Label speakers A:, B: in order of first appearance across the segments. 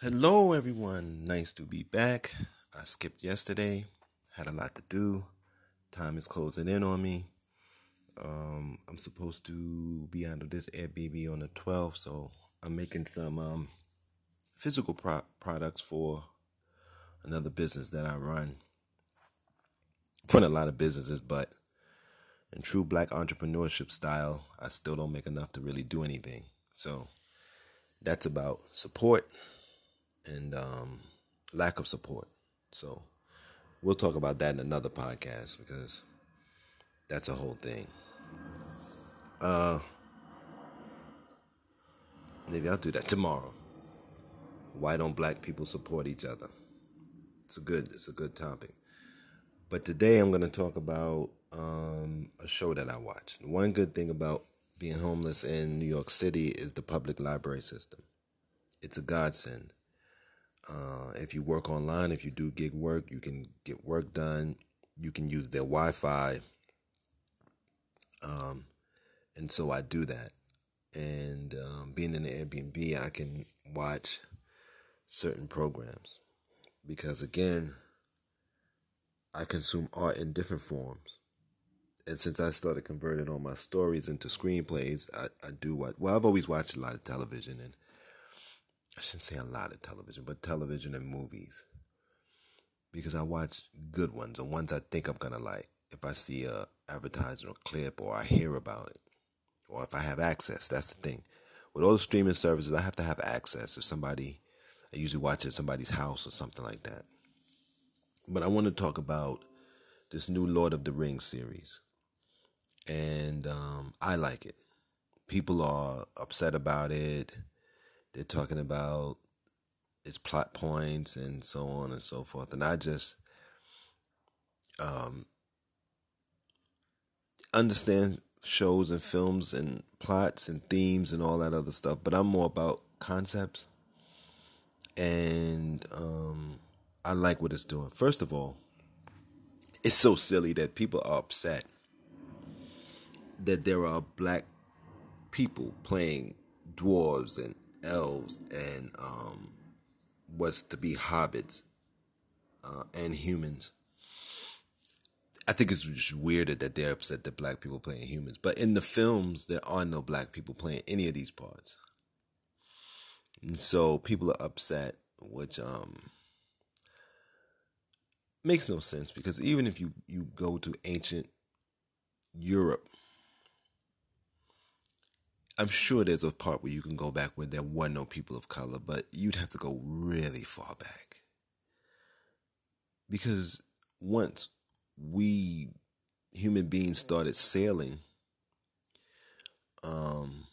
A: Hello, everyone. Nice to be back. I skipped yesterday, had a lot to do. Time is closing in on me. Um, I'm supposed to be out of this Airbnb on the 12th, so I'm making some um, physical pro- products for another business that I run. Run a lot of businesses, but in true black entrepreneurship style, I still don't make enough to really do anything. So that's about support and um, lack of support. So we'll talk about that in another podcast because that's a whole thing. Uh, maybe I'll do that tomorrow. Why don't black people support each other? It's a good it's a good topic. But today I'm going to talk about um, a show that I watched. One good thing about being homeless in New York City is the public library system. It's a godsend. Uh, if you work online, if you do gig work, you can get work done. You can use their Wi Fi. Um, and so I do that. And um, being in the Airbnb, I can watch certain programs because, again, I consume art in different forms. And since I started converting all my stories into screenplays, I, I do what? Well, I've always watched a lot of television and I shouldn't say a lot of television, but television and movies. Because I watch good ones, or ones I think I'm gonna like. If I see a advertisement or clip, or I hear about it, or if I have access, that's the thing. With all the streaming services, I have to have access. If somebody, I usually watch it at somebody's house or something like that. But I want to talk about this new Lord of the Rings series, and um, I like it. People are upset about it they're talking about its plot points and so on and so forth. And I just um, understand shows and films and plots and themes and all that other stuff, but I'm more about concepts. And um, I like what it's doing. First of all, it's so silly that people are upset that there are black people playing dwarves and elves and um, was to be hobbits uh, and humans. I think it's just weird that they're upset that black people playing humans. But in the films, there are no black people playing any of these parts. And so people are upset, which um makes no sense because even if you, you go to ancient Europe I'm sure there's a part where you can go back where there were no people of color, but you'd have to go really far back. Because once we human beings started sailing, um,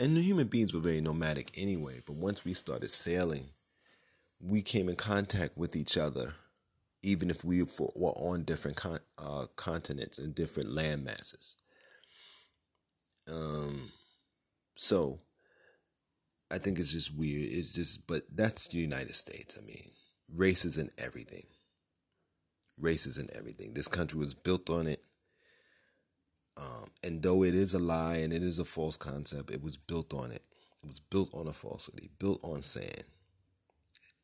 A: and the human beings were very nomadic anyway, but once we started sailing, we came in contact with each other, even if we were on different con- uh, continents and different land masses. Um, so I think it's just weird. It's just, but that's the United States. I mean, races and everything. Races and everything. This country was built on it. Um, and though it is a lie and it is a false concept, it was built on it. It was built on a falsity, built on sand.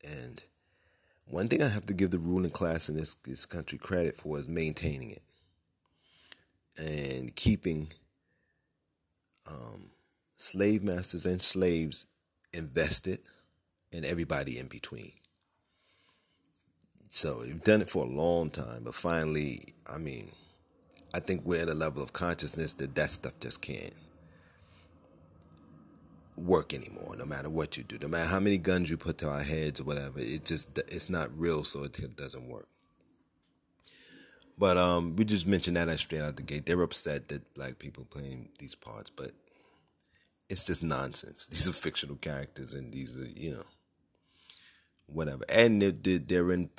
A: And one thing I have to give the ruling class in this, this country credit for is maintaining it and keeping um, slave masters and slaves invested, and everybody in between. So you've done it for a long time, but finally, I mean, I think we're at a level of consciousness that that stuff just can't work anymore. No matter what you do, no matter how many guns you put to our heads or whatever, it just it's not real, so it doesn't work. But um, we just mentioned that straight out the gate. They're upset that black people playing these parts, but it's just nonsense. These are fictional characters, and these are you know whatever. And they're, they're in.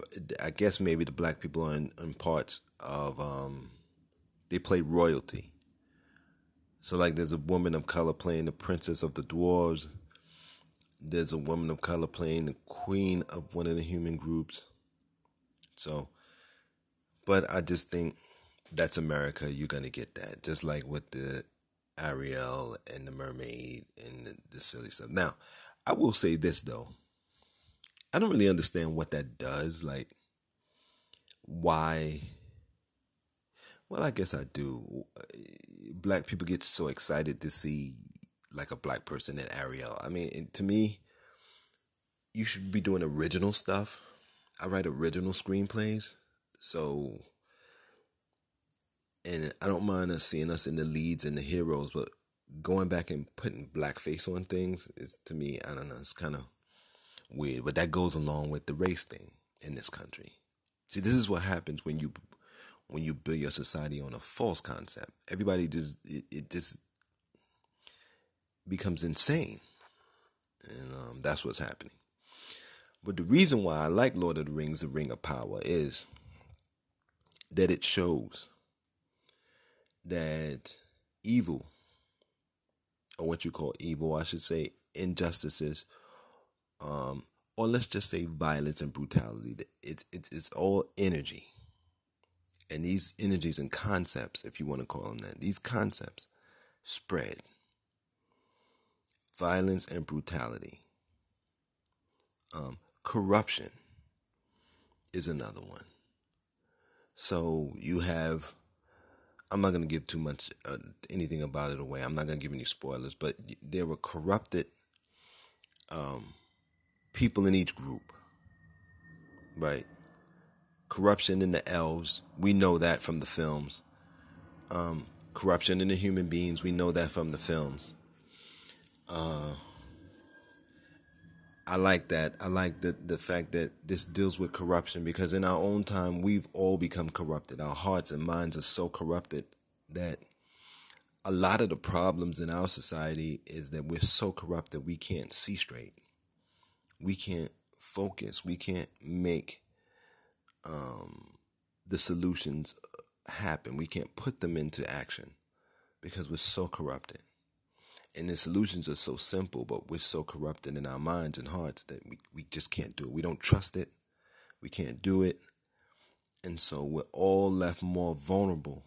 A: I guess maybe the black people are in, in parts of. Um, they play royalty. So like, there's a woman of color playing the princess of the dwarves. There's a woman of color playing the queen of one of the human groups. So, but I just think that's America. You're gonna get that, just like with the Ariel and the mermaid and the, the silly stuff. Now, I will say this though. I don't really understand what that does. Like, why? Well, I guess I do. Black people get so excited to see like a black person in Ariel. I mean, to me, you should be doing original stuff. I write original screenplays, so and I don't mind us seeing us in the leads and the heroes, but going back and putting blackface on things is to me, I don't know, it's kind of weird. But that goes along with the race thing in this country. See, this is what happens when you when you build your society on a false concept. Everybody just it, it just becomes insane, and um, that's what's happening. But the reason why I like Lord of the Rings: The Ring of Power is that it shows that evil, or what you call evil, I should say, injustices, um, or let's just say violence and brutality. It's it's it's all energy, and these energies and concepts, if you want to call them that, these concepts spread. Violence and brutality. Um, corruption is another one. So you have I'm not going to give too much uh, anything about it away. I'm not going to give any spoilers, but there were corrupted um, people in each group, right? Corruption in the elves, we know that from the films. Um, corruption in the human beings, we know that from the films. Uh, I like that. I like the the fact that this deals with corruption because in our own time we've all become corrupted. Our hearts and minds are so corrupted that a lot of the problems in our society is that we're so corrupt that we can't see straight. We can't focus. We can't make um, the solutions happen. We can't put them into action because we're so corrupted. And the solutions are so simple, but we're so corrupted in our minds and hearts that we, we just can't do it. We don't trust it. We can't do it. And so we're all left more vulnerable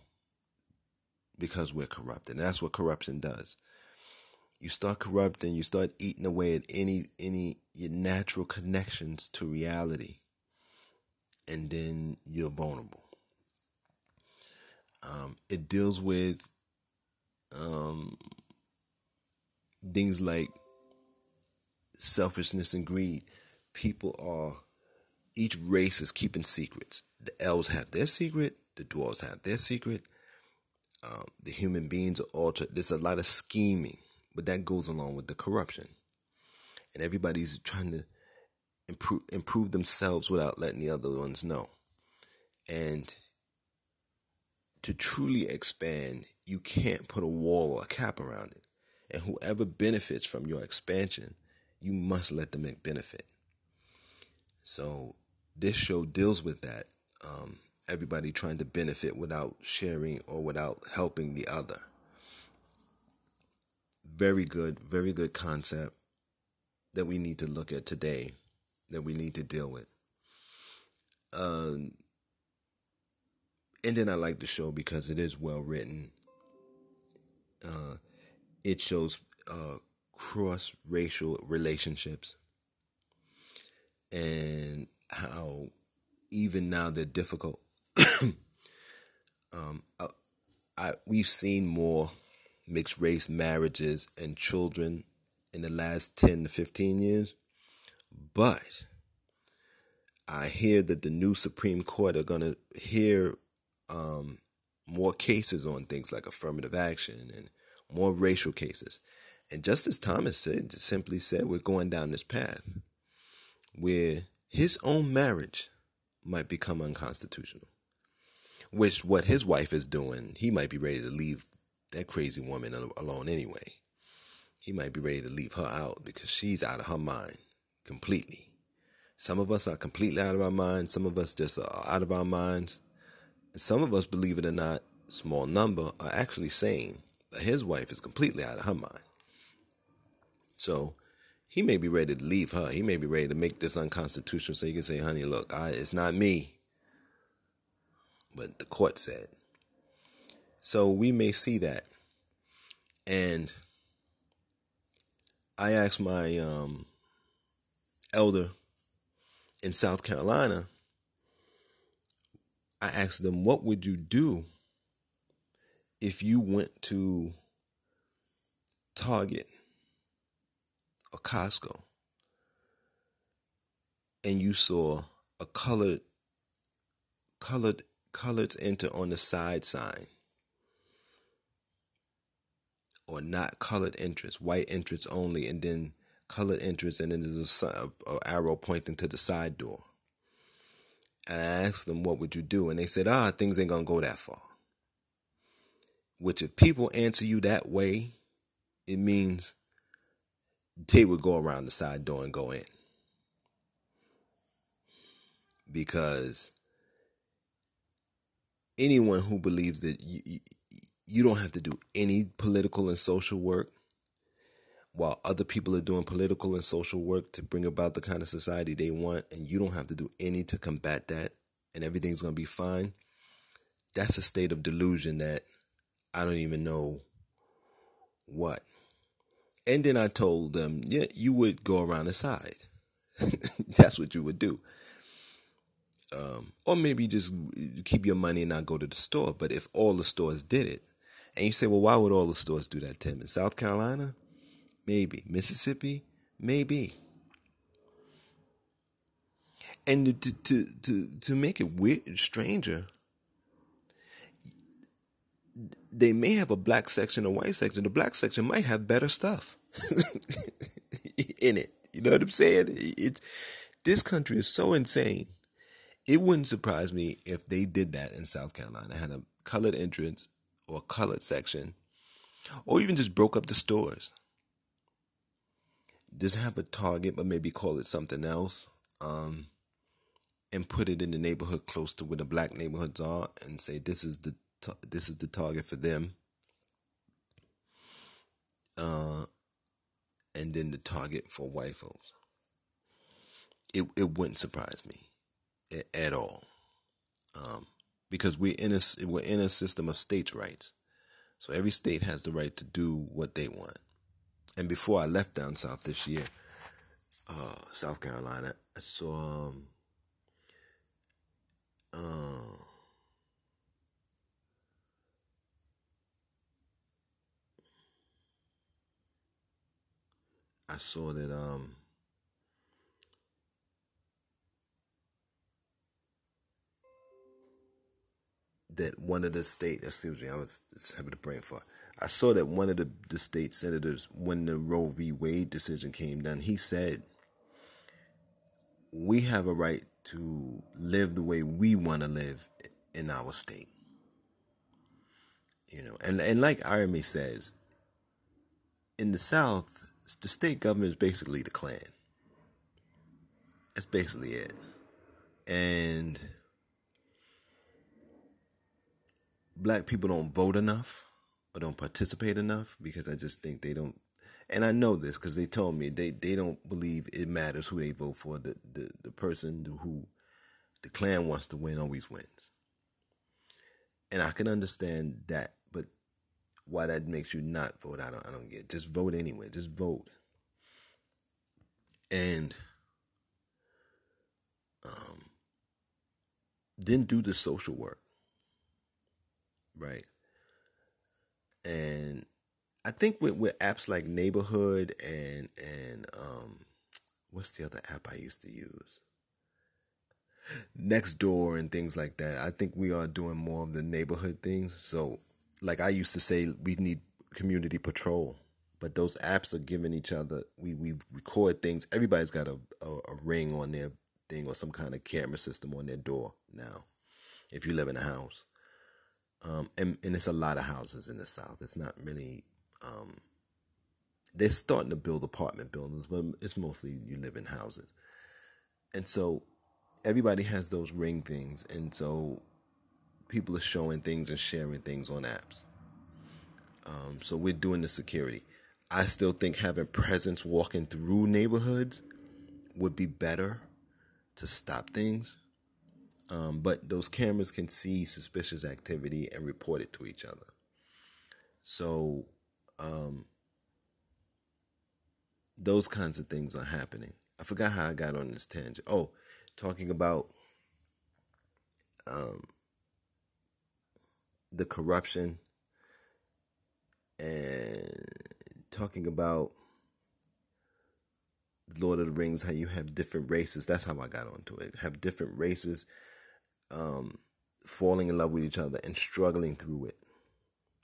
A: because we're corrupted. And that's what corruption does. You start corrupting, you start eating away at any any your natural connections to reality. And then you're vulnerable. Um, it deals with um, things like selfishness and greed. People are, each race is keeping secrets. The elves have their secret, the dwarves have their secret, um, the human beings are altered. There's a lot of scheming, but that goes along with the corruption. And everybody's trying to improve improve themselves without letting the other ones know. And to truly expand, you can't put a wall or a cap around it. And whoever benefits from your expansion, you must let them benefit. So this show deals with that. Um, everybody trying to benefit without sharing or without helping the other. Very good, very good concept that we need to look at today, that we need to deal with. Um, and then I like the show because it is well written. Uh, it shows uh, cross racial relationships and how even now they're difficult. um, I, I, we've seen more mixed race marriages and children in the last 10 to 15 years, but I hear that the new Supreme Court are going to hear um, more cases on things like affirmative action and more racial cases. And Justice Thomas said, simply said, we're going down this path where his own marriage might become unconstitutional. Which, what his wife is doing, he might be ready to leave that crazy woman alone anyway. He might be ready to leave her out because she's out of her mind completely. Some of us are completely out of our minds. Some of us just are out of our minds. And some of us, believe it or not, small number, are actually sane. But his wife is completely out of her mind. So he may be ready to leave her. He may be ready to make this unconstitutional so he can say, honey, look, I, it's not me. But the court said. So we may see that. And I asked my um, elder in South Carolina, I asked them, what would you do if you went to Target or Costco and you saw a colored colored colored enter on the side sign or not colored entrance, white entrance only, and then colored entrance, and then there's a, a, arrow pointing to the side door. And I asked them, "What would you do?" And they said, "Ah, things ain't gonna go that far." Which, if people answer you that way, it means they would go around the side door and go in. Because anyone who believes that you, you, don't have to do any political and social work while other people are doing political and social work to bring about the kind of society they want, and you don't have to do any to combat that, and everything's going to be fine. That's a state of delusion that I don't even know what. And then I told them, yeah, you would go around the side. That's what you would do. Um, or maybe just keep your money and not go to the store. But if all the stores did it, and you say, well, why would all the stores do that, Tim? In South Carolina? Maybe. Mississippi? Maybe. And to, to, to, to make it weird, stranger, they may have a black section, a white section. The black section might have better stuff in it. You know what I'm saying? It's this country is so insane. It wouldn't surprise me if they did that in South Carolina. Had a colored entrance or a colored section, or even just broke up the stores. Just have a target, but maybe call it something else, um, and put it in the neighborhood close to where the black neighborhoods are, and say this is the this is the target for them. Uh, and then the target for white folks. It it wouldn't surprise me at all, um, because we're in a we're in a system of states' rights, so every state has the right to do what they want. And before I left down south this year, uh, South Carolina, I saw um, uh, I saw that um that one of the state excuse me I was having a brain fart. I saw that one of the, the state senators when the Roe v. Wade decision came down, he said we have a right to live the way we want to live in our state. You know, and and like Irony says, in the South, the state government is basically the Klan. That's basically it. And black people don't vote enough or don't participate enough because I just think they don't. And I know this because they told me they, they don't believe it matters who they vote for. The, the, the person who the Klan wants to win always wins. And I can understand that why that makes you not vote, I don't I don't get. Just vote anyway. Just vote. And um then do the social work. Right. And I think with, with apps like Neighborhood and and um what's the other app I used to use? Nextdoor and things like that. I think we are doing more of the neighborhood things. So like I used to say, we need community patrol. But those apps are giving each other. We we record things. Everybody's got a, a, a ring on their thing or some kind of camera system on their door now. If you live in a house, um, and and it's a lot of houses in the South. It's not really. Um, they're starting to build apartment buildings, but it's mostly you live in houses. And so everybody has those ring things. And so people are showing things and sharing things on apps. Um, so we're doing the security. I still think having presence walking through neighborhoods would be better to stop things. Um, but those cameras can see suspicious activity and report it to each other. So um, those kinds of things are happening. I forgot how I got on this tangent. Oh, talking about um, the corruption and talking about Lord of the Rings, how you have different races. That's how I got onto it. Have different races um, falling in love with each other and struggling through it,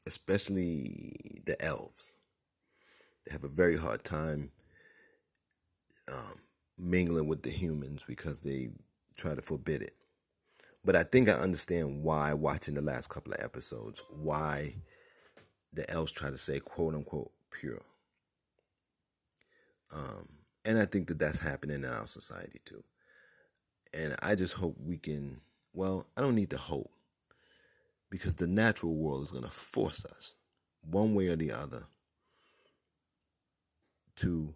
A: especially the elves. They have a very hard time um, mingling with the humans because they try to forbid it. But I think I understand why watching the last couple of episodes, why the elves try to say quote unquote pure. Um, and I think that that's happening in our society too. And I just hope we can, well, I don't need to hope because the natural world is going to force us, one way or the other, to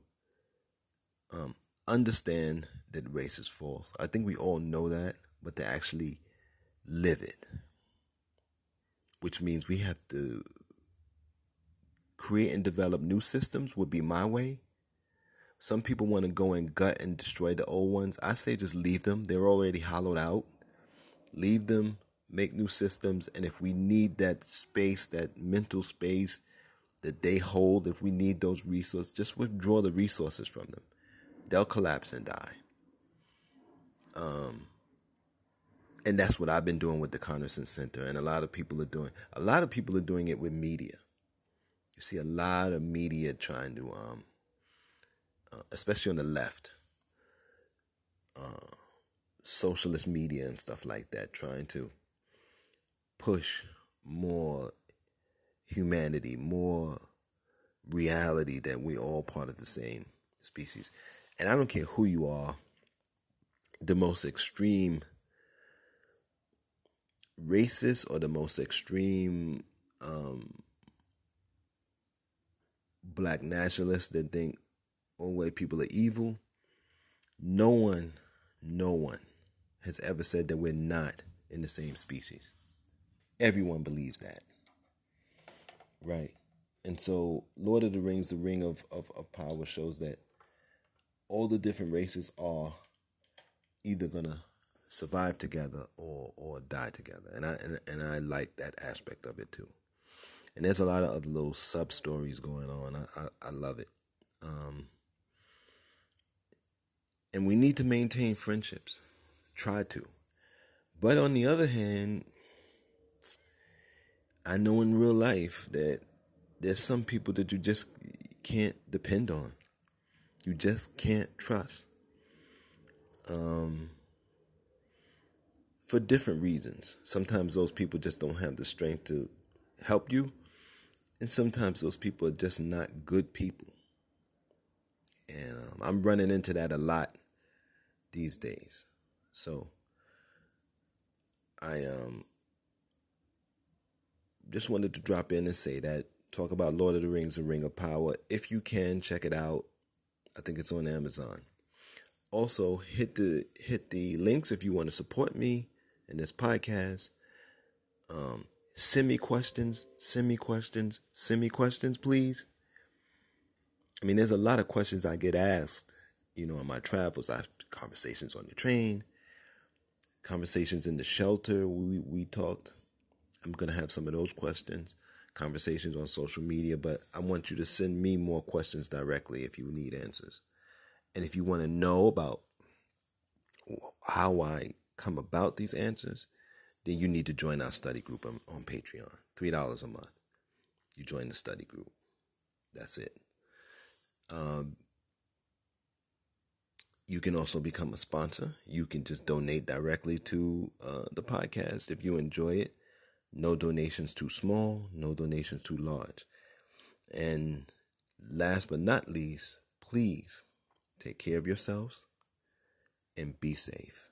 A: um, understand that race is false. I think we all know that, but to actually live it, which means we have to create and develop new systems, would be my way. Some people want to go and gut and destroy the old ones. I say just leave them. They're already hollowed out. Leave them, make new systems. And if we need that space, that mental space that they hold, if we need those resources, just withdraw the resources from them they'll collapse and die. Um, and that's what I've been doing with the Conerson Center, and a lot of people are doing. A lot of people are doing it with media. You see a lot of media trying to, um, uh, especially on the left, uh, socialist media and stuff like that, trying to push more humanity, more reality that we are all part of the same species and I don't care who you are, the most extreme racist or the most extreme um, black nationalists that think all white people are evil. No one, no one has ever said that we're not in the same species. Everyone believes that. Right? And so Lord of the Rings, the Ring of, of, of Power shows that all the different races are either gonna survive together or or die together, and I and, and I like that aspect of it too. And there's a lot of other little sub stories going on. I, I, I love it. Um, and we need to maintain friendships. Try to. But on the other hand, I know in real life that there's some people that you just can't depend on you just can't trust. Um, for different reasons. Sometimes those people just don't have the strength to help you, and sometimes those people are just not good people. And um, I'm running into that a lot these days. So I um just wanted to drop in and say that talk about Lord of the Rings and Ring of Power. If you can check it out, I think it's on Amazon. Also, hit the hit the links if you want to support me in this podcast. Um, send me questions, send me questions, send me questions, please. I mean, there's a lot of questions I get asked, you know, on my travels. I have conversations on the train, conversations in the shelter. We we talked. I'm gonna have some of those questions conversations on social media, but I want you to send me more questions directly if you need answers. And if you want to know about how I come about these answers, then you need to join our study group on, on Patreon. $3 a month. You join the study group. That's it. Um, you can also become a sponsor. You can just donate directly to uh, the podcast if you enjoy it. No donations too small, no donations too large. And last but not least, please take care of yourselves and be safe.